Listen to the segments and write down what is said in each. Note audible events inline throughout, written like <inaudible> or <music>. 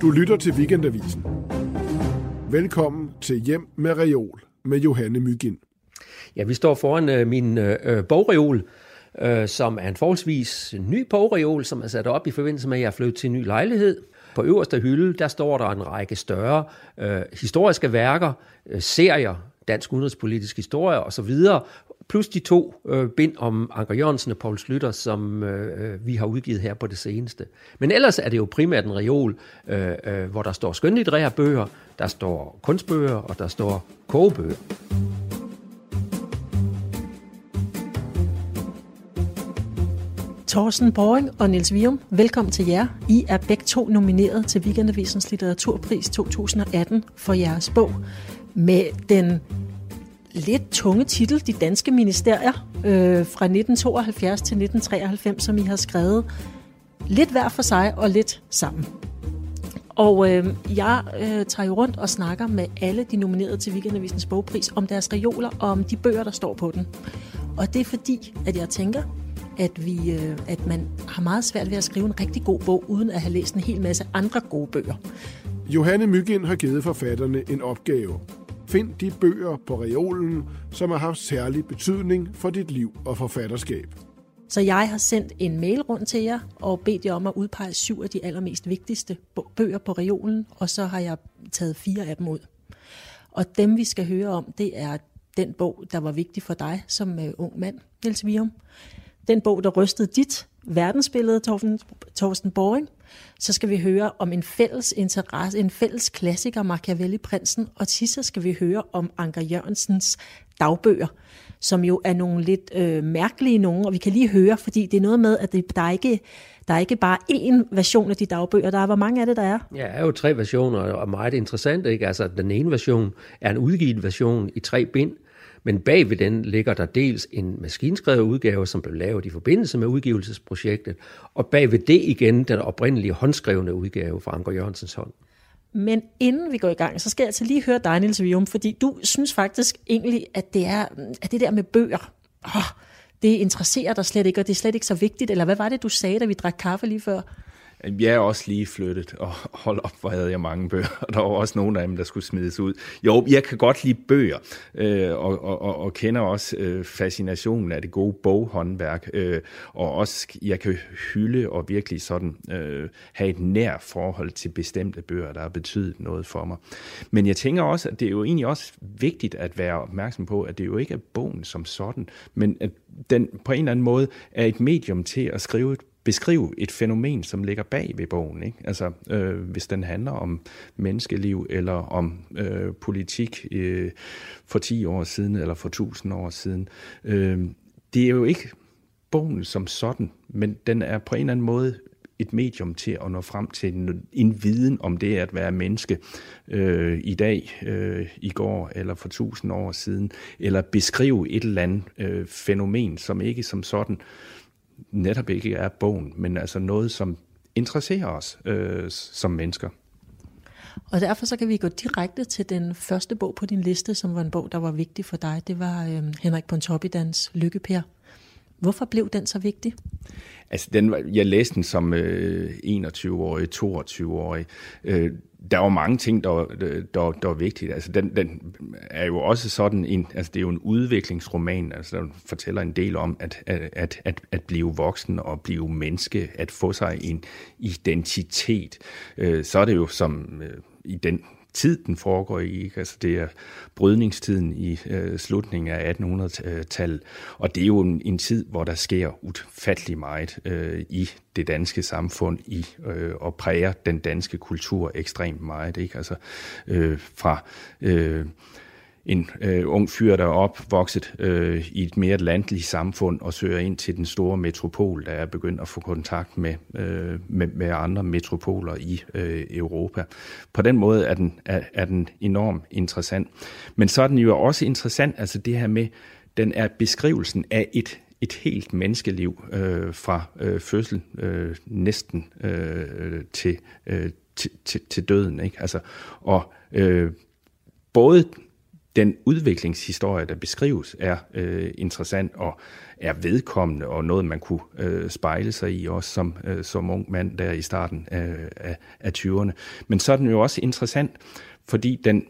Du lytter til Weekendavisen. Velkommen til Hjem med Reol med Johanne Mygind. Ja, vi står foran øh, min øh, øh, bogreol, øh, som er en forholdsvis ny bogreol, som er sat op i forbindelse med, at jeg er flyttet til en ny lejlighed. På øverste hylde, der står der en række større øh, historiske værker, øh, serier, dansk udenrigspolitisk historie osv., plus de to øh, bind om Anker Jørgensen og Poul Slytter, som øh, øh, vi har udgivet her på det seneste. Men ellers er det jo primært en reol, øh, øh, hvor der står skønlitterære bøger, der står kunstbøger og der står kogebøger. Thorsten Boring og Niels Vium, velkommen til jer. I er begge to nomineret til Weekendavisens litteraturpris 2018 for jeres bog med den lidt tunge titel, De Danske Ministerier, øh, fra 1972 til 1993, som I har skrevet lidt hver for sig og lidt sammen. Og øh, jeg øh, tager jo rundt og snakker med alle de nominerede til Weekendavisens bogpris om deres reoler og om de bøger, der står på den. Og det er fordi, at jeg tænker, at, vi, øh, at man har meget svært ved at skrive en rigtig god bog, uden at have læst en hel masse andre gode bøger. Johanne Myggen har givet forfatterne en opgave. Find de bøger på reolen, som har haft særlig betydning for dit liv og forfatterskab. Så jeg har sendt en mail rundt til jer og bedt jer om at udpege syv af de allermest vigtigste bøger på reolen, og så har jeg taget fire af dem ud. Og dem vi skal høre om, det er den bog, der var vigtig for dig som øh, ung mand, Niels Vium. Den bog, der rystede dit verdensbillede, Torsten, Torsten Boring. Så skal vi høre om en fælles interesse, en fælles klassiker, Machiavelli-prinsen. Og til så skal vi høre om Anker Jørgensens dagbøger, som jo er nogle lidt øh, mærkelige nogen, og vi kan lige høre, fordi det er noget med, at det, der er ikke der er ikke bare én version af de dagbøger, der er, hvor mange af det der er? Ja, der er jo tre versioner, og meget interessant, ikke? Altså, den ene version er en udgivet version i tre bind, men bag ved den ligger der dels en maskinskrevet udgave, som blev lavet i forbindelse med udgivelsesprojektet, og bag ved det igen den oprindelige håndskrevne udgave fra Anker Jørgensens hånd. Men inden vi går i gang, så skal jeg altså lige høre dig, Niels Vium, fordi du synes faktisk egentlig, at det, er, at det der med bøger, oh, det interesserer dig slet ikke, og det er slet ikke så vigtigt. Eller hvad var det, du sagde, da vi drak kaffe lige før? Jeg er også lige flyttet, og <laughs> hold op, hvor havde jeg mange bøger. Der var også nogle af dem, der skulle smides ud. Jo, jeg kan godt lide bøger, øh, og, og, og, og kender også øh, fascinationen af det gode boghåndværk. Øh, og også, jeg kan hylde og virkelig sådan øh, have et nær forhold til bestemte bøger, der har betydet noget for mig. Men jeg tænker også, at det er jo egentlig også vigtigt at være opmærksom på, at det jo ikke er bogen som sådan, men at den på en eller anden måde er et medium til at skrive et beskrive et fænomen, som ligger bag ved bogen. Ikke? Altså, øh, hvis den handler om menneskeliv eller om øh, politik øh, for 10 år siden eller for 1000 år siden. Øh, det er jo ikke bogen som sådan, men den er på en eller anden måde et medium til at nå frem til en, en viden om det at være menneske øh, i dag, øh, i går eller for tusind år siden, eller beskrive et eller andet øh, fænomen, som ikke som sådan øh, netop ikke er bogen, men altså noget, som interesserer os øh, som mennesker. Og derfor så kan vi gå direkte til den første bog på din liste, som var en bog, der var vigtig for dig. Det var øh, Henrik Pontoppidans Lykkepær. Hvorfor blev den så vigtig? Altså, den, jeg læste den som øh, 21-årig, 22-årig. Øh, der var mange ting, der, der, der var vigtigt. Altså, den, den er jo også sådan en, altså, det er jo en udviklingsroman, altså, der fortæller en del om at, at, at, at blive voksen og blive menneske, at få sig en identitet. Øh, så er det jo som øh, i den tid, den foregår i. Ikke? Altså, det er brydningstiden i øh, slutningen af 1800-tallet, og det er jo en, en tid, hvor der sker ufattelig meget øh, i det danske samfund i øh, og præger den danske kultur ekstremt meget. Ikke? Altså, øh, fra... Øh, en øh, ung fyr, der er opvokset øh, i et mere landligt samfund og søger ind til den store metropol, der er begyndt at få kontakt med, øh, med, med andre metropoler i øh, Europa. På den måde er den, er, er den enormt interessant. Men så er den jo også interessant, altså det her med, den er beskrivelsen af et et helt menneskeliv øh, fra øh, fødsel øh, næsten øh, til, øh, til, til, til døden. Ikke? Altså, og øh, både den udviklingshistorie, der beskrives, er øh, interessant og er vedkommende, og noget, man kunne øh, spejle sig i, også som, øh, som ung mand der i starten øh, af, af 20'erne. Men så er den jo også interessant, fordi den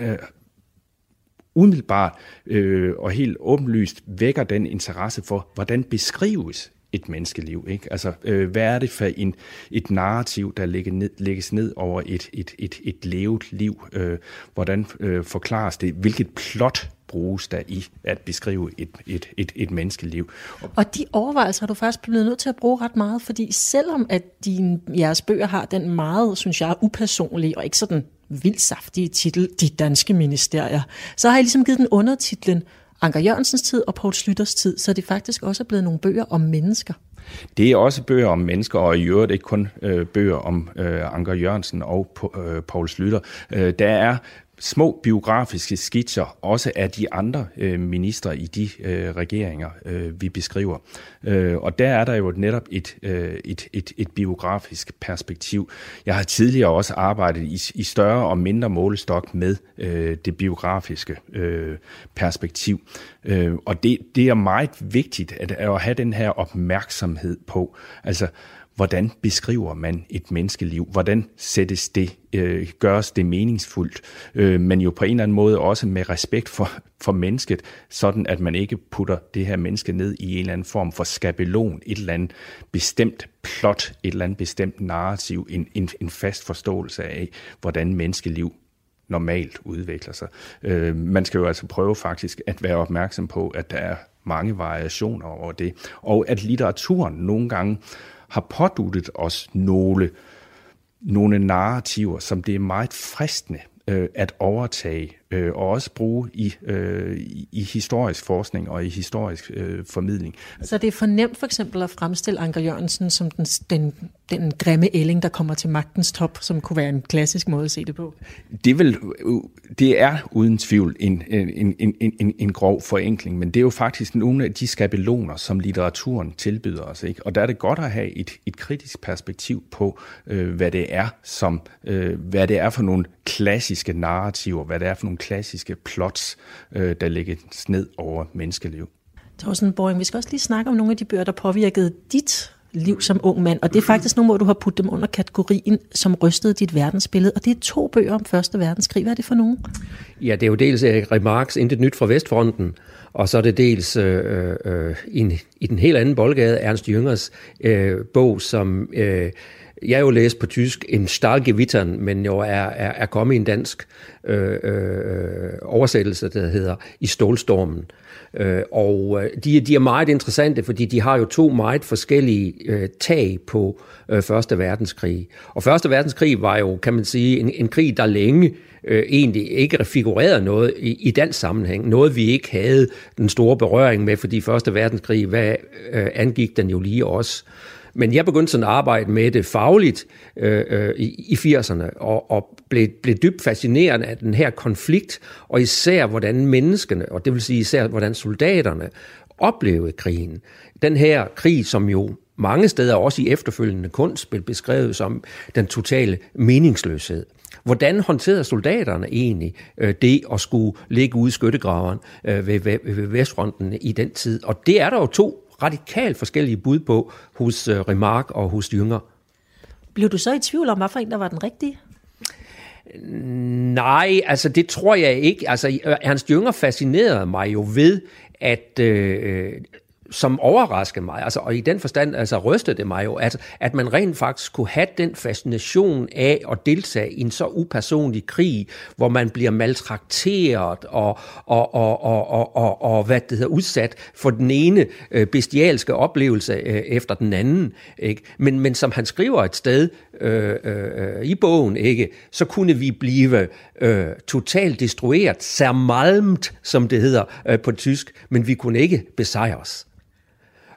øh, umiddelbart øh, og helt åbenlyst vækker den interesse for, hvordan beskrives et menneskeliv. Ikke? Altså, øh, hvad er det for en, et narrativ, der lægges ned, lægges ned over et, et, et, et levet liv? Øh, hvordan øh, forklares det? Hvilket plot bruges der i at beskrive et, et, et, et menneskeliv. Og de overvejelser har du faktisk blevet nødt til at bruge ret meget, fordi selvom at din, jeres bøger har den meget, synes jeg, upersonlige og ikke sådan vildt saftige titel, De Danske Ministerier, så har jeg ligesom givet den undertitlen Anker Jørgensens tid og Poul Slytters tid, så det faktisk også er blevet nogle bøger om mennesker. Det er også bøger om mennesker, og i øvrigt ikke kun øh, bøger om øh, Anker Jørgensen og øh, Poul Slytter. Øh, der er små biografiske skitser, også af de andre øh, ministre i de øh, regeringer, øh, vi beskriver. Øh, og der er der jo netop et, øh, et, et, et biografisk perspektiv. Jeg har tidligere også arbejdet i, i større og mindre målestok med øh, det biografiske øh, perspektiv. Øh, og det, det er meget vigtigt at, at have den her opmærksomhed på. Altså, hvordan beskriver man et menneskeliv? Hvordan sættes det, øh, gøres det meningsfuldt? Øh, men jo på en eller anden måde også med respekt for, for mennesket, sådan at man ikke putter det her menneske ned i en eller anden form for skabelon, et eller andet bestemt plot, et eller andet bestemt narrativ, en, en, en fast forståelse af, hvordan menneskeliv normalt udvikler sig. Øh, man skal jo altså prøve faktisk at være opmærksom på, at der er mange variationer over det, og at litteraturen nogle gange har påduttet os nogle, nogle narrativer, som det er meget fristende øh, at overtage øh, og også bruge i, øh, i historisk forskning og i historisk øh, formidling. Så det er for nemt for eksempel at fremstille Anker Jørgensen som den, den, den grimme ælling, der kommer til magtens top, som kunne være en klassisk måde at se det på? Det, vil, det er uden tvivl en, en, en, en, en grov forenkling, men det er jo faktisk nogle af de skabeloner, som litteraturen tilbyder os. Ikke? Og der er det godt at have et, et kritisk perspektiv på, øh, hvad det er som, øh, hvad det er for nogle klassiske narrativer, hvad det er for nogle klassiske plots, øh, der lægges ned over menneskeliv. Thorsten Boring, vi skal også lige snakke om nogle af de bøger, der påvirkede dit liv som ung mand, og det er faktisk nogle, hvor du har puttet dem under kategorien, som rystede dit verdensbillede, og det er to bøger om Første Verdenskrig. Hvad er det for nogen? Ja, det er jo dels Remarks Intet Nyt fra Vestfronten, og så er det dels øh, øh, i, i den helt anden boldgade, Ernst Jüngers øh, bog, som øh, jeg jo læst på tysk, en Stahlgewittern, men jo er, er, er kommet i en dansk øh, øh, oversættelse, der hedder I stålstormen. Øh, og øh, de, de er meget interessante, fordi de har jo to meget forskellige øh, tag på øh, Første Verdenskrig. Og Første Verdenskrig var jo, kan man sige, en, en krig, der længe øh, egentlig ikke figurerede noget i, i dansk sammenhæng. Noget, vi ikke havde den store berøring med, fordi Første Verdenskrig, hvad øh, angik den jo lige også. Men jeg begyndte sådan at arbejde med det fagligt øh, øh, i, i 80'erne, og, og blev, blev dybt fascineret af den her konflikt, og især hvordan menneskene, og det vil sige især hvordan soldaterne, oplevede krigen. Den her krig, som jo mange steder, også i efterfølgende kunst, blev beskrevet som den totale meningsløshed. Hvordan håndterede soldaterne egentlig øh, det at skulle ligge ude i skyttegraveren øh, ved, ved, ved Vestfronten i den tid? Og det er der jo to radikalt forskellige bud på hos øh, Remark og hos Jünger. Blev du så i tvivl om, hvad for en, der var den rigtige? Nej, altså det tror jeg ikke. Altså Ernst Jünger fascinerede mig jo ved, at øh, som overraskede mig, altså, og i den forstand altså, rystede det mig jo, at, at man rent faktisk kunne have den fascination af at deltage i en så upersonlig krig, hvor man bliver maltrakteret og, og, og, og, og, og, og hvad det hedder, udsat for den ene øh, bestialske oplevelse øh, efter den anden. Ikke? Men, men som han skriver et sted øh, øh, i bogen, ikke, så kunne vi blive øh, totalt destrueret, zermalmt, som det hedder øh, på tysk, men vi kunne ikke besejres.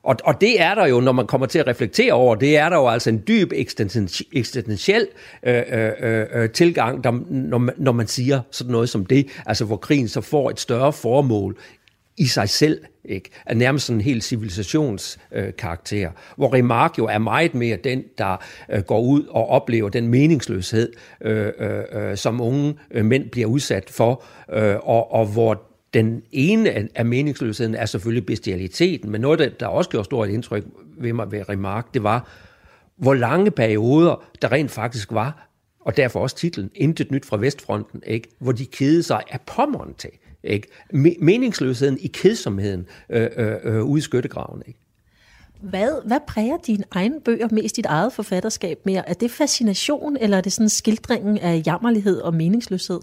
Og, og det er der jo, når man kommer til at reflektere over, det er der jo altså en dyb eksistentiel øh, øh, øh, øh, tilgang, der, når, man, når man siger sådan noget som det, altså hvor krigen så får et større formål i sig selv, ikke? er nærmest sådan en helt civilisationskarakter, øh, hvor Remarque jo er meget mere den, der øh, går ud og oplever den meningsløshed, øh, øh, øh, som unge øh, mænd bliver udsat for, øh, og, og hvor den ene af meningsløsheden er selvfølgelig bestialiteten, men noget, der også gjorde stort indtryk ved mig ved Remark, det var, hvor lange perioder der rent faktisk var, og derfor også titlen, Intet nyt fra Vestfronten, ikke? hvor de kede sig af pommeren til. Ikke? Meningsløsheden i kedsomheden øh, øh, øh, ude i skyttegraven. Ikke? Hvad, hvad præger dine egne bøger mest dit eget forfatterskab mere? Er det fascination, eller er det sådan skildringen af jammerlighed og meningsløshed?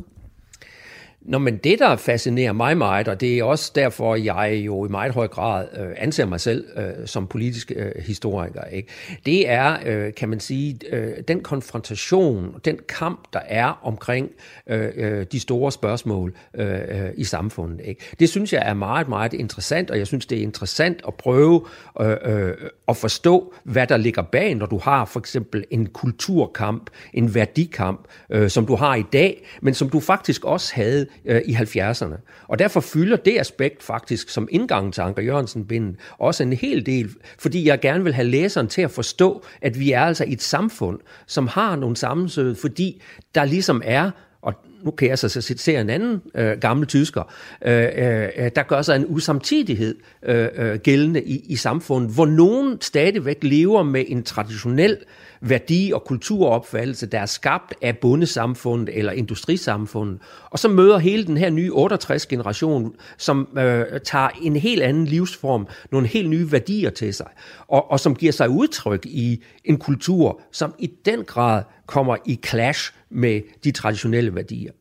Nå, men det, der fascinerer mig meget, og det er også derfor, jeg jo i meget høj grad øh, anser mig selv øh, som politisk øh, historiker, ikke? det er, øh, kan man sige, øh, den konfrontation, den kamp, der er omkring øh, øh, de store spørgsmål øh, øh, i samfundet. Ikke? Det synes jeg er meget, meget interessant, og jeg synes, det er interessant at prøve øh, øh, at forstå, hvad der ligger bag, når du har for eksempel en kulturkamp, en værdikamp, øh, som du har i dag, men som du faktisk også havde øh, i 70'erne. Og derfor fylder det aspekt faktisk som indgangen til Anker Jørgensen-binden også en hel del, fordi jeg gerne vil have læseren til at forstå, at vi er altså i et samfund, som har nogle sammensød, fordi der ligesom er og nu kan jeg så citere en anden øh, gammel tysker, øh, øh, øh, der gør sig en usamtidighed øh, øh, gældende i, i samfundet, hvor nogen stadigvæk lever med en traditionel værdi- og kulturopfattelse, der er skabt af bundesamfundet eller industrisamfundet. Og så møder hele den her nye 68-generation, som øh, tager en helt anden livsform, nogle helt nye værdier til sig, og, og som giver sig udtryk i en kultur, som i den grad kommer i clash med de traditionelle værdier.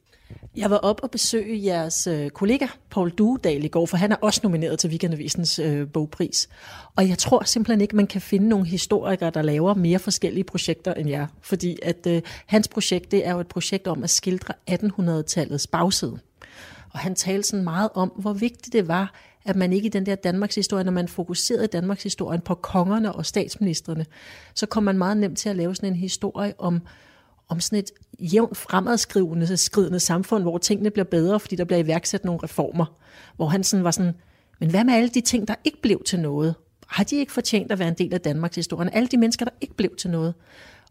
Jeg var op og besøge jeres øh, kollega Paul Duedal i går, for han er også nomineret til Weekendavisens øh, bogpris. Og jeg tror simpelthen ikke, man kan finde nogle historikere, der laver mere forskellige projekter end jer. Fordi at øh, hans projekt, det er jo et projekt om at skildre 1800-tallets bagside. Og han talte sådan meget om, hvor vigtigt det var, at man ikke i den der Danmarks historie, når man fokuserede i Danmarks historien på kongerne og statsministerne, så kom man meget nemt til at lave sådan en historie om om sådan et jævnt fremadskrivende skridende samfund, hvor tingene bliver bedre, fordi der bliver iværksat nogle reformer. Hvor han sådan var sådan, men hvad med alle de ting, der ikke blev til noget? Har de ikke fortjent at være en del af Danmarks historie? Alle de mennesker, der ikke blev til noget.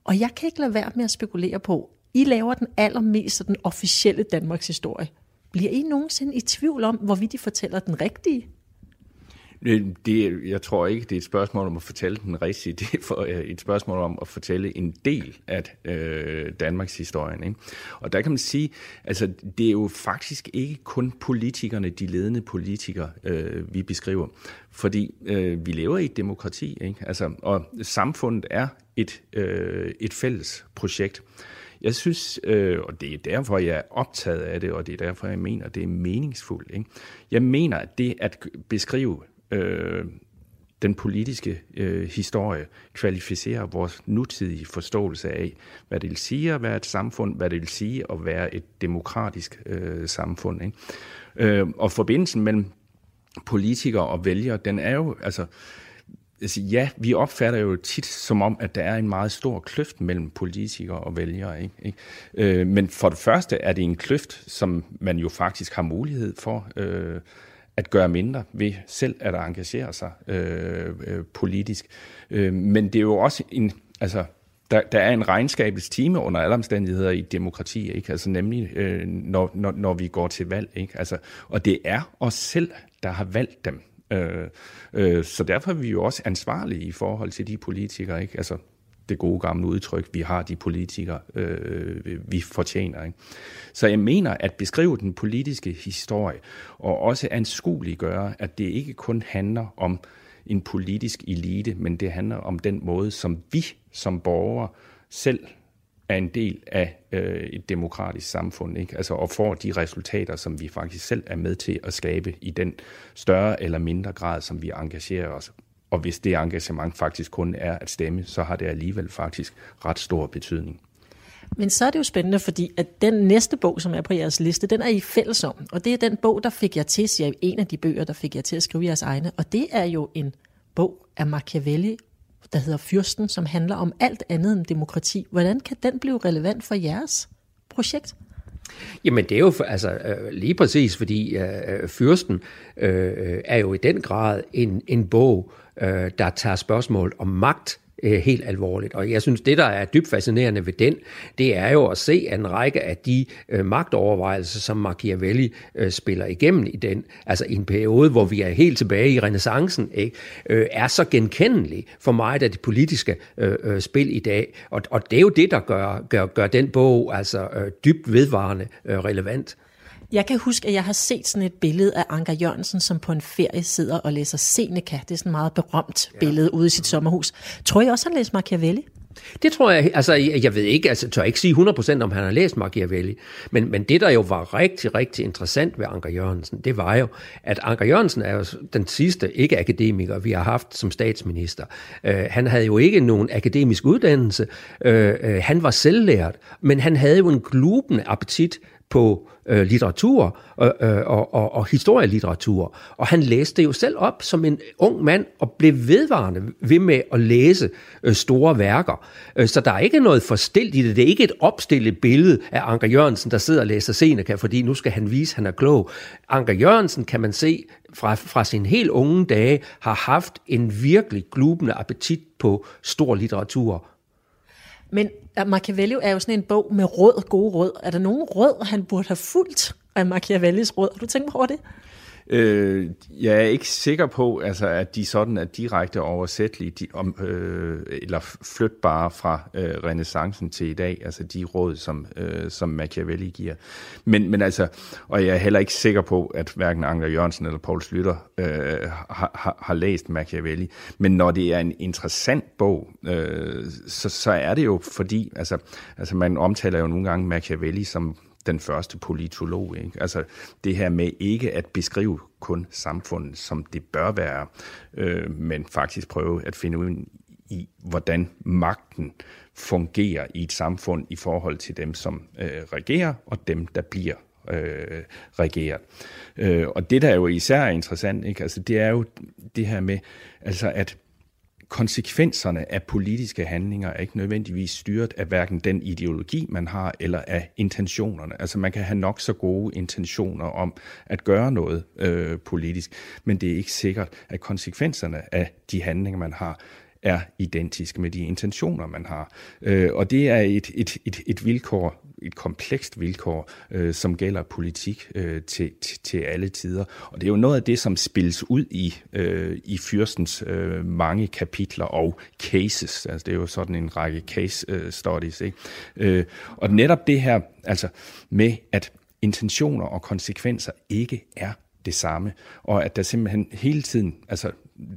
Og jeg kan ikke lade være med at spekulere på, I laver den allermest den officielle Danmarks historie. Bliver I nogensinde i tvivl om, hvorvidt de fortæller den rigtige? Øh, det, jeg tror ikke, det er et spørgsmål om at fortælle den rigtige. Det er <laughs> for, øh, et spørgsmål om at fortælle en del af øh, Danmarks historie. Ikke? Og der kan man sige, altså det er jo faktisk ikke kun politikerne, de ledende politikere, øh, vi beskriver. Fordi øh, vi lever i et demokrati, ikke? Altså, og samfundet er et, øh, et fælles projekt. Jeg synes, øh, og det er derfor, jeg er optaget af det, og det er derfor, jeg mener, det er meningsfuldt. Ikke? Jeg mener, at det at beskrive øh, den politiske øh, historie kvalificerer vores nutidige forståelse af, hvad det vil sige at være et samfund, hvad det vil sige at være et demokratisk øh, samfund. Ikke? Øh, og forbindelsen mellem politikere og vælgere, den er jo, altså, altså, ja, vi opfatter jo tit som om, at der er en meget stor kløft mellem politikere og vælgere. Ikke? ikke? Øh, men for det første er det en kløft, som man jo faktisk har mulighed for øh, at gøre mindre ved selv at engagere sig øh, øh, politisk. Øh, men det er jo også en, altså, der, der er en regnskabets time under alle omstændigheder i demokrati, ikke? Altså nemlig, øh, når, når, når vi går til valg, ikke? Altså, og det er os selv, der har valgt dem. Øh, øh, så derfor er vi jo også ansvarlige i forhold til de politikere, ikke? Altså, det gode gamle udtryk, vi har de politikere, øh, vi fortjener. Ikke? Så jeg mener, at beskrive den politiske historie, og også anskueliggøre, at det ikke kun handler om en politisk elite, men det handler om den måde, som vi som borgere selv er en del af øh, et demokratisk samfund, ikke? Altså, og får de resultater, som vi faktisk selv er med til at skabe i den større eller mindre grad, som vi engagerer os og hvis det engagement faktisk kun er at stemme, så har det alligevel faktisk ret stor betydning. Men så er det jo spændende, fordi at den næste bog, som er på jeres liste, den er I fælles om. Og det er den bog, der fik jeg til, siger en af de bøger, der fik jeg til at skrive jeres egne. Og det er jo en bog af Machiavelli, der hedder Fyrsten, som handler om alt andet end demokrati. Hvordan kan den blive relevant for jeres projekt? Jamen det er jo altså øh, lige præcis, fordi øh, Fyrsten øh, er jo i den grad en, en bog, øh, der tager spørgsmål om magt øh, helt alvorligt. Og jeg synes, det der er dybt fascinerende ved den, det er jo at se, at en række af de øh, magtovervejelser, som Machiavelli øh, spiller igennem i den, altså i en periode, hvor vi er helt tilbage i renaissancen, ikke, øh, er så genkendelig for mig af det politiske øh, øh, spil i dag. Og, og det er jo det, der gør, gør, gør den bog altså øh, dybt vedvarende øh, relevant. Jeg kan huske, at jeg har set sådan et billede af Anker Jørgensen, som på en ferie sidder og læser Seneca. Det er sådan et meget berømt ja. billede ude i sit sommerhus. Tror jeg også, han læser Machiavelli? Det tror jeg, altså jeg ved ikke, altså tør ikke sige 100% om han har læst Machiavelli, men, men det der jo var rigtig, rigtig interessant ved Anker Jørgensen, det var jo, at Anker Jørgensen er jo den sidste ikke-akademiker, vi har haft som statsminister. Uh, han havde jo ikke nogen akademisk uddannelse, uh, uh, han var selvlært, men han havde jo en glubende appetit på øh, litteratur øh, øh, og, og, og historielitteratur. Og han læste jo selv op som en ung mand og blev vedvarende ved med at læse øh, store værker. Øh, så der er ikke noget forstilt i det. Det er ikke et opstillet billede af Anker Jørgensen, der sidder og læser Seneca, fordi nu skal han vise, at han er klog. Anker Jørgensen, kan man se, fra, fra sin helt unge dage, har haft en virkelig glubende appetit på stor litteratur men Machiavelli er jo sådan en bog med råd, gode råd. Er der nogen råd, han burde have fulgt af Machiavellis råd? Har du tænkt over det? Øh, jeg er ikke sikker på, altså, at de sådan er direkte oversættelige de, om, øh, eller flytbare fra øh, renaissancen til i dag, altså de råd, som, øh, som Machiavelli giver. Men, men altså, og jeg er heller ikke sikker på, at hverken Angler Jørgensen eller Paul Slytter øh, har, har, har læst Machiavelli. Men når det er en interessant bog, øh, så, så er det jo fordi, altså, altså man omtaler jo nogle gange Machiavelli som den første politolog. Ikke? Altså det her med ikke at beskrive kun samfundet, som det bør være, øh, men faktisk prøve at finde ud i, hvordan magten fungerer i et samfund i forhold til dem, som øh, regerer, og dem, der bliver øh, regeret. Øh, og det, der er jo især interessant, ikke? Altså, det er jo det her med, altså at konsekvenserne af politiske handlinger er ikke nødvendigvis styret af hverken den ideologi, man har, eller af intentionerne. Altså man kan have nok så gode intentioner om at gøre noget øh, politisk, men det er ikke sikkert, at konsekvenserne af de handlinger, man har, er identisk med de intentioner, man har. Øh, og det er et, et, et, et vilkår, et komplekst vilkår, øh, som gælder politik øh, til, til, til alle tider. Og det er jo noget af det, som spilles ud i, øh, i fyrstens øh, mange kapitler og cases. Altså det er jo sådan en række case øh, studies. Ikke? Øh, og netop det her, altså med at intentioner og konsekvenser ikke er det samme, og at der simpelthen hele tiden, altså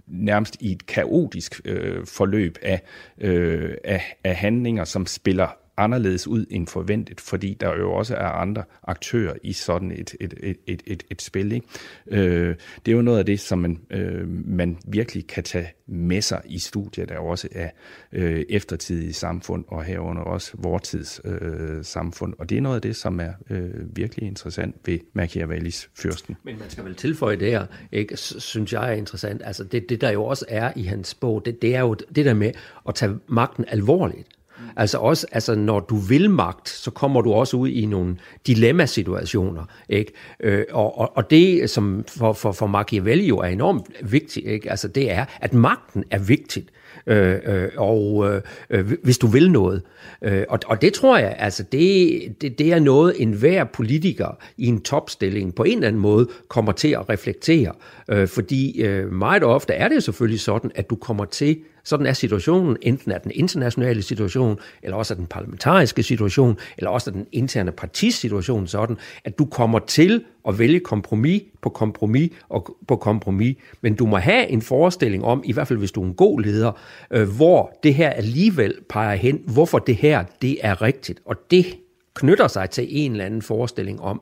nærmest i et kaotisk øh, forløb af, øh, af, af handlinger, som spiller anderledes ud end forventet, fordi der jo også er andre aktører i sådan et, et, et, et, et, et spil. Ikke? Øh, det er jo noget af det, som man, øh, man virkelig kan tage med sig i studiet, der også er øh, eftertidige samfund, og herunder også vortids øh, samfund. Og det er noget af det, som er øh, virkelig interessant ved Machiavellis fyrsten. Men man skal vel tilføje det her, ikke, synes jeg er interessant. Altså det, det, der jo også er i hans bog, det, det er jo det der med at tage magten alvorligt. Altså også, altså når du vil magt, så kommer du også ud i nogle dilemmasituationer, ikke? Øh, og, og, og det, som for, for, for Machiavelli jo er enormt vigtigt, ikke? Altså det er, at magten er vigtigt. Øh, øh, og øh, øh, hvis du vil noget. Øh, og, og det tror jeg, altså det, det, det er noget, enhver politiker i en topstilling på en eller anden måde kommer til at reflektere. Øh, fordi øh, meget ofte er det selvfølgelig sådan, at du kommer til sådan er situationen, enten er den internationale situation, eller også er den parlamentariske situation, eller også er den interne partisituation sådan, at du kommer til at vælge kompromis på kompromis og på kompromis. Men du må have en forestilling om, i hvert fald hvis du er en god leder, øh, hvor det her alligevel peger hen, hvorfor det her, det er rigtigt. Og det knytter sig til en eller anden forestilling om,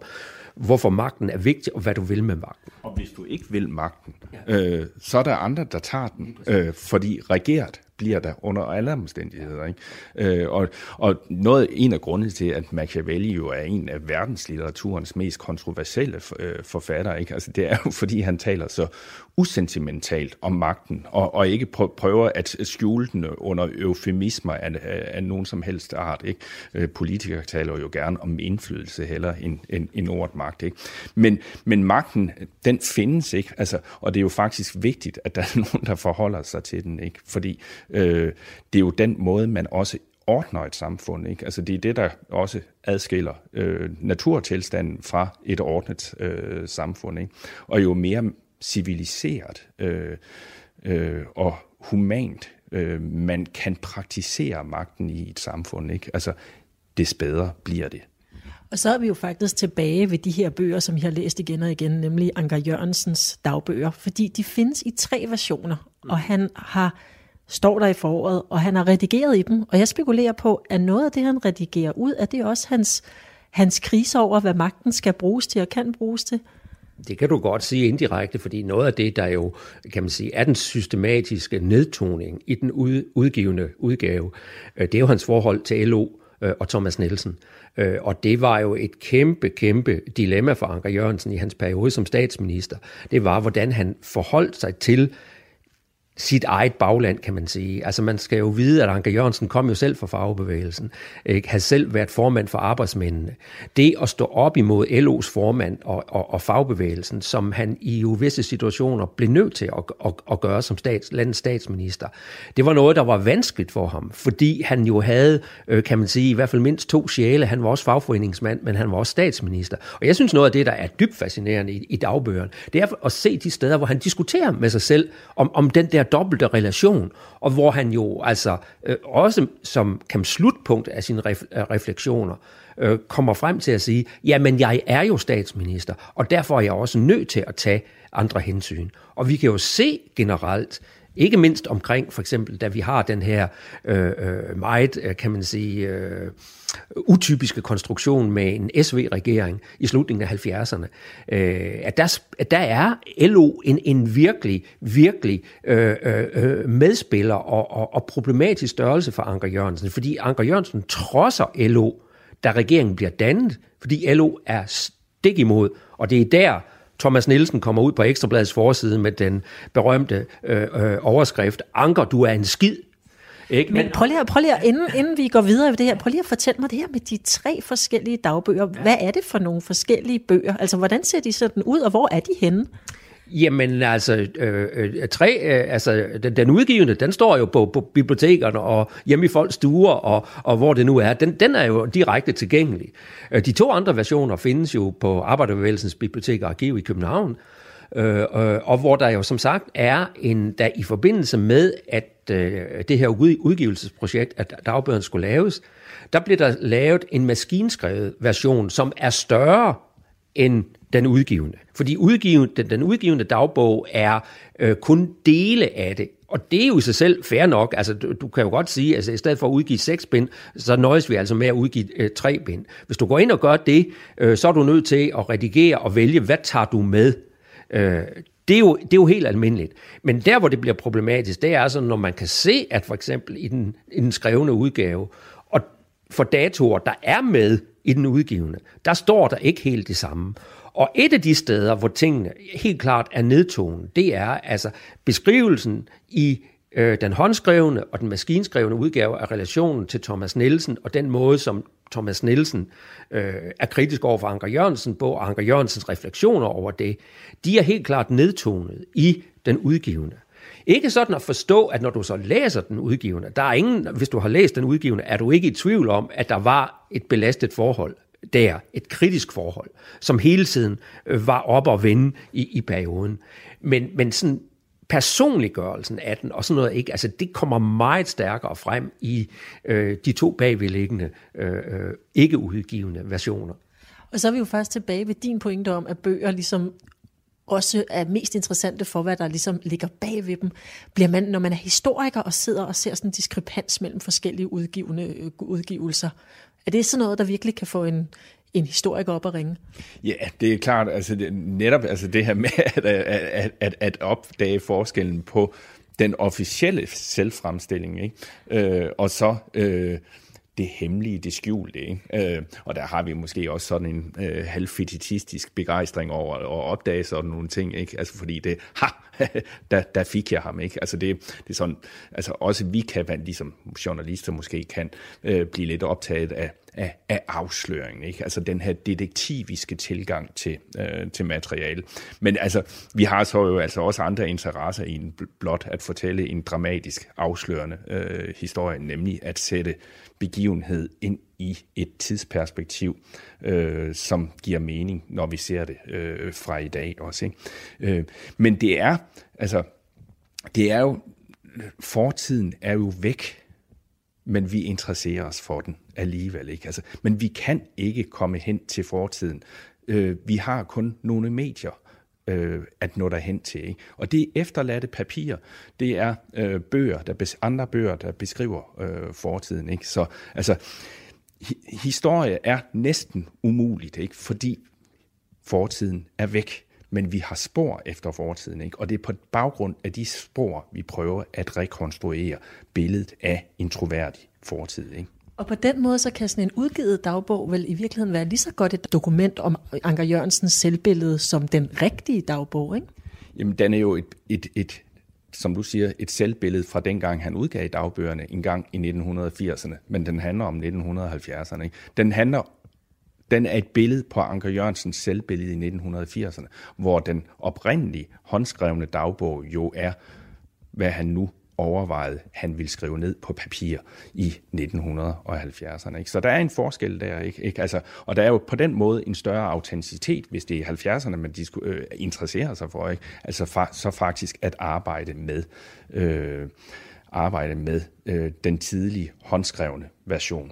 hvorfor magten er vigtig, og hvad du vil med magten. Og hvis du ikke vil magten, ja. øh, så er der andre, der tager den. Øh, fordi regeret bliver der under alle omstændigheder. Ikke? Øh, og, og noget, en af grundene til, at Machiavelli jo er en af verdenslitteraturens mest kontroversielle øh, forfattere, ikke? Altså, det er jo <laughs> fordi, han taler så usentimentalt om magten, og, og ikke prøver at skjule den under eufemismer af, af, af nogen som helst art. Ikke? Øh, politikere taler jo gerne om indflydelse heller end, end, end ordet magt. Ikke? Men, men magten, den findes ikke, altså, og det er jo faktisk vigtigt, at der er <laughs> nogen, der forholder sig til den, ikke? fordi øh, det er jo den måde, man også ordner et samfund. Ikke? Altså det er det, der også adskiller øh, naturtilstanden fra et ordnet øh, samfund. Ikke? Og jo mere civiliseret øh, øh, og humant øh, man kan praktisere magten i et samfund, ikke? Altså, des bedre bliver det. Og så er vi jo faktisk tilbage ved de her bøger, som jeg har læst igen og igen, nemlig Anker Jørgensens dagbøger, fordi de findes i tre versioner, og han har står der i foråret, og han har redigeret i dem, og jeg spekulerer på, at noget af det, han redigerer ud, er det også hans, hans krise over, hvad magten skal bruges til og kan bruges til. Det kan du godt sige indirekte, fordi noget af det, der jo, kan man sige, er den systematiske nedtoning i den udgivende udgave, øh, det er jo hans forhold til LO øh, og Thomas Nielsen. Øh, og det var jo et kæmpe, kæmpe dilemma for Anker Jørgensen i hans periode som statsminister. Det var, hvordan han forholdt sig til sit eget bagland, kan man sige. Altså man skal jo vide, at Anker Jørgensen kom jo selv fra fagbevægelsen, ikke? havde selv været formand for arbejdsmændene. Det at stå op imod LO's formand og, og, og fagbevægelsen, som han i jo visse situationer blev nødt til at, at, at gøre som stats, landets statsminister, det var noget, der var vanskeligt for ham, fordi han jo havde, øh, kan man sige, i hvert fald mindst to sjæle. Han var også fagforeningsmand, men han var også statsminister. Og jeg synes noget af det, der er dybt fascinerende i, i dagbøgerne, det er at se de steder, hvor han diskuterer med sig selv om, om den der dobbelte relation, og hvor han jo altså øh, også som kan slutpunkt af sine ref, øh, refleksioner øh, kommer frem til at sige, jamen jeg er jo statsminister, og derfor er jeg også nødt til at tage andre hensyn. Og vi kan jo se generelt, ikke mindst omkring for eksempel, da vi har den her øh, øh meget, øh, kan man sige, øh, utypiske konstruktion med en SV-regering i slutningen af 70'erne, øh, at, der, at der er LO en, en virkelig, virkelig øh, øh, øh, medspiller og, og, og problematisk størrelse for Anker Jørgensen, fordi Anker Jørgensen trodser LO, da regeringen bliver dannet, fordi LO er stik imod, og det er der, Thomas Nielsen kommer ud på Ekstrabladets forside med den berømte øh, øh, overskrift, Anker, du er en skid, ikke? Men prøv lige, prøv lige inden, inden vi går videre med det her, prøv lige at fortælle mig det her med de tre forskellige dagbøger. Hvad er det for nogle forskellige bøger? Altså, hvordan ser de sådan ud, og hvor er de henne? Jamen altså, øh, øh, tre, øh, altså den, den udgivende, den står jo på, på bibliotekerne og hjemme i folks stuer og, og hvor det nu er. Den, den er jo direkte tilgængelig. Øh, de to andre versioner findes jo på Arbejderbevægelsens Bibliotek og Arkiv i København, øh, øh, og hvor der jo som sagt er en, der i forbindelse med, at øh, det her udgivelsesprojekt, at dagbøgerne skulle laves, der blev der lavet en maskinskrevet version, som er større end den udgivende. Fordi udgivende, den, den udgivende dagbog er øh, kun dele af det. Og det er jo i sig selv fair nok. Altså, du, du kan jo godt sige, at altså, i stedet for at udgive seks bind, så nøjes vi altså med at udgive øh, tre bind. Hvis du går ind og gør det, øh, så er du nødt til at redigere og vælge, hvad tager du med. Øh, det er, jo, det er jo helt almindeligt. Men der, hvor det bliver problematisk, det er altså, når man kan se, at for eksempel i den, i den skrevne udgave, og for datoer, der er med i den udgivende, der står der ikke helt det samme. Og et af de steder, hvor tingene helt klart er nedtonet, det er altså beskrivelsen i øh, den håndskrevne og den maskinskrevne udgave af relationen til Thomas Nielsen, og den måde, som Thomas Nielsen øh, er kritisk over for Anker Jørgensen på, og Anker Jørgensens refleksioner over det, de er helt klart nedtonet i den udgivende. Ikke sådan at forstå, at når du så læser den udgivende, der er ingen, hvis du har læst den udgivende, er du ikke i tvivl om, at der var et belastet forhold der, et kritisk forhold, som hele tiden øh, var op og vende i, i perioden. Men, men sådan personliggørelsen af den og sådan noget ikke, altså det kommer meget stærkere frem i øh, de to bagvedliggende øh, øh ikke udgivende versioner. Og så er vi jo faktisk tilbage ved din pointe om, at bøger ligesom også er mest interessante for, hvad der ligesom ligger bag ved dem. Bliver man, når man er historiker og sidder og ser sådan en diskrepans mellem forskellige udgivende, øh, udgivelser, er det sådan noget, der virkelig kan få en, en historiker op at ringe? Ja, det er klart. Altså det, netop altså det her med <laughs> at, at, at, at opdage forskellen på den officielle selvfremstilling, ikke? Øh, og så øh, det hemmelige, det skjulte. Ikke? Øh, og der har vi måske også sådan en øh, halvfetitistisk begejstring over at opdage sådan nogle ting, ikke? Altså fordi det, <laughs> ha, der, der fik jeg ham, ikke? Altså det, det er sådan, altså også vi kan, ligesom journalister måske kan, øh, blive lidt optaget af, af, af afsløringen, ikke? Altså den her detektiviske tilgang til, øh, til materiale. Men altså, vi har så jo altså også andre interesser i en blot at fortælle en dramatisk afslørende øh, historie, nemlig at sætte begivenhed ind i et tidsperspektiv, øh, som giver mening, når vi ser det øh, fra i dag også. Ikke? Øh, men det er, altså, det er jo, fortiden er jo væk, men vi interesserer os for den alligevel ikke. Altså, men vi kan ikke komme hen til fortiden. Øh, vi har kun nogle medier, øh, at nå derhen til. Ikke? Og det er efterladte papir. Det er øh, bøger, der bes, andre bøger, der beskriver øh, fortiden. Ikke? Så altså, hi- historie er næsten umuligt, ikke? fordi fortiden er væk. Men vi har spor efter fortiden, ikke? og det er på baggrund af de spor, vi prøver at rekonstruere billedet af en troværdig fortid. Ikke? Og på den måde, så kan sådan en udgivet dagbog vel i virkeligheden være lige så godt et dokument om Anker Jørgensens selvbillede som den rigtige dagbog, ikke? Jamen, den er jo et, et, et som du siger, et selvbillede fra dengang, han udgav dagbøgerne en gang i 1980'erne, men den handler om 1970'erne. Ikke? Den handler den er et billede på Anker Jørgensens selvbillede i 1980'erne, hvor den oprindelige håndskrevne dagbog jo er, hvad han nu overvejede, han ville skrive ned på papir i 1970'erne. Ikke? Så der er en forskel der, ikke? ikke? Altså, og der er jo på den måde en større autenticitet, hvis det er 70'erne, man de skulle, øh, interessere sig for. Ikke? Altså fa- så faktisk at arbejde med, øh, arbejde med øh, den tidlige håndskrevne version.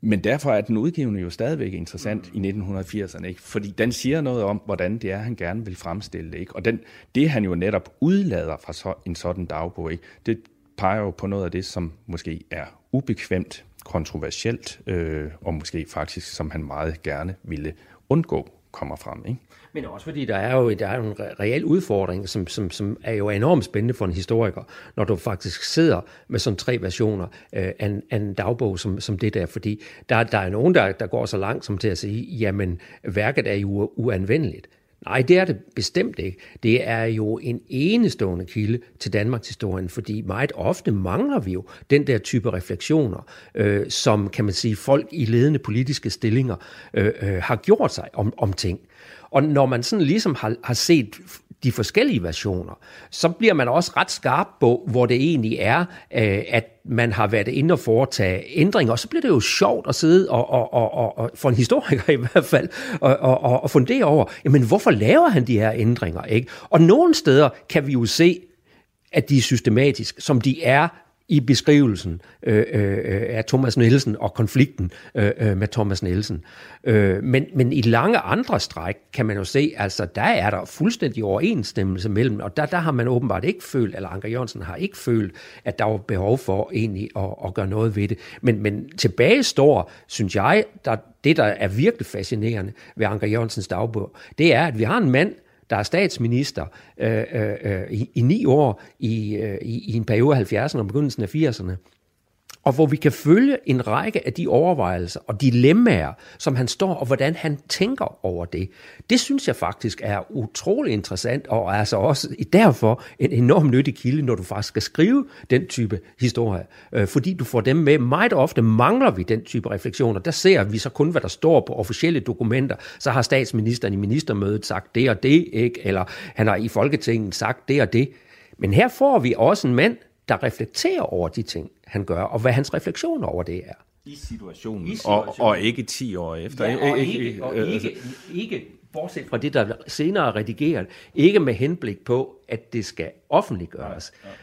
Men derfor er den udgivende jo stadigvæk interessant mm. i 1980'erne, ikke? fordi den siger noget om, hvordan det er, han gerne vil fremstille det. Ikke? Og den, det han jo netop udlader fra så, en sådan dagbog, ikke? det peger jo på noget af det, som måske er ubekvemt, kontroversielt, øh, og måske faktisk, som han meget gerne ville undgå kommer frem. Ikke? Men også fordi der er jo, der er jo en reel udfordring, som, som, som er jo enormt spændende for en historiker, når du faktisk sidder med sådan tre versioner øh, af, en, af en dagbog som, som det der. Fordi der, der er nogen, der, der går så langt som til at sige, jamen værket er jo uanvendeligt. Nej, det er det bestemt ikke. Det er jo en enestående kilde til Danmarks historien, fordi meget ofte mangler vi jo den der type refleksioner, øh, som kan man sige folk i ledende politiske stillinger øh, øh, har gjort sig om, om ting. Og når man sådan ligesom har, har set de forskellige versioner, så bliver man også ret skarp på, hvor det egentlig er, øh, at man har været inde og foretage ændringer, og så bliver det jo sjovt at sidde og, og, og, og, og for en historiker <laughs> i hvert fald, og, og, og, og fundere over, jamen hvorfor laver han de her ændringer? Ikke? Og nogle steder kan vi jo se, at de er systematisk, som de er i beskrivelsen øh, øh, af Thomas Nielsen og konflikten øh, øh, med Thomas Nielsen. Øh, men, men i lange andre stræk kan man jo se, altså der er der fuldstændig overensstemmelse mellem, og der, der har man åbenbart ikke følt, eller Anker Jørgensen har ikke følt, at der var behov for egentlig at, at gøre noget ved det. Men, men tilbage står, synes jeg, der, det der er virkelig fascinerende ved Anker Jørgensens dagbog, det er, at vi har en mand, der er statsminister øh, øh, øh, i, i ni år i, øh, i, i en periode af 70'erne og begyndelsen af 80'erne og hvor vi kan følge en række af de overvejelser og dilemmaer, som han står, og hvordan han tænker over det. Det synes jeg faktisk er utrolig interessant, og er altså også derfor en enorm nyttig kilde, når du faktisk skal skrive den type historie, øh, fordi du får dem med. Meget ofte mangler vi den type refleksioner. Der ser vi så kun, hvad der står på officielle dokumenter. Så har statsministeren i ministermødet sagt det og det, ikke? eller han har i Folketinget sagt det og det. Men her får vi også en mand, der reflekterer over de ting, han gør, og hvad hans refleksion over det er. I situationen, I situationen. Og, og ikke 10 år efter. Ja, og ikke, og ikke, ikke bortset fra det, der senere er redigeret, ikke med henblik på, at det skal offentliggøres. Ja, ja.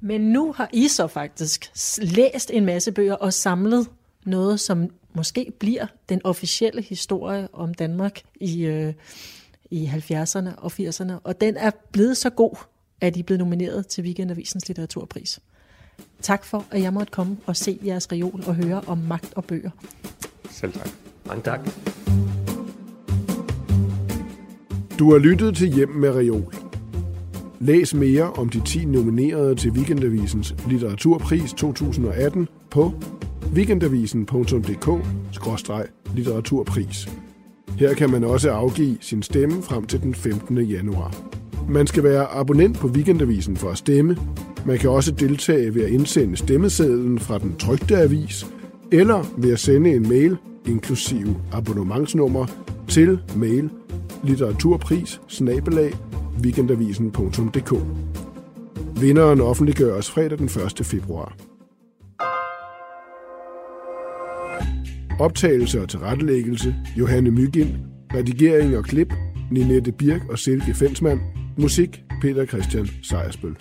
Men nu har I så faktisk læst en masse bøger og samlet noget, som måske bliver den officielle historie om Danmark i, øh, i 70'erne og 80'erne. Og den er blevet så god, at I er blevet nomineret til Weekendavisens litteraturpris. Tak for, at jeg måtte komme og se jeres reol og høre om magt og bøger. Selv tak. Mange tak. Du har lyttet til Hjem med reol. Læs mere om de 10 nominerede til Weekendavisens litteraturpris 2018 på weekendavisen.dk-litteraturpris. Her kan man også afgive sin stemme frem til den 15. januar. Man skal være abonnent på Weekendavisen for at stemme. Man kan også deltage ved at indsende stemmesedlen fra den trygte avis, eller ved at sende en mail, inklusive abonnementsnummer, til mail litteraturpris weekendavisen.dk. Vinderen offentliggøres fredag den 1. februar. Optagelse og tilrettelæggelse Johanne Mygind. Redigering og klip Ninette Birk og Silke Fensmann. Musik Peter Christian Sejersbøl.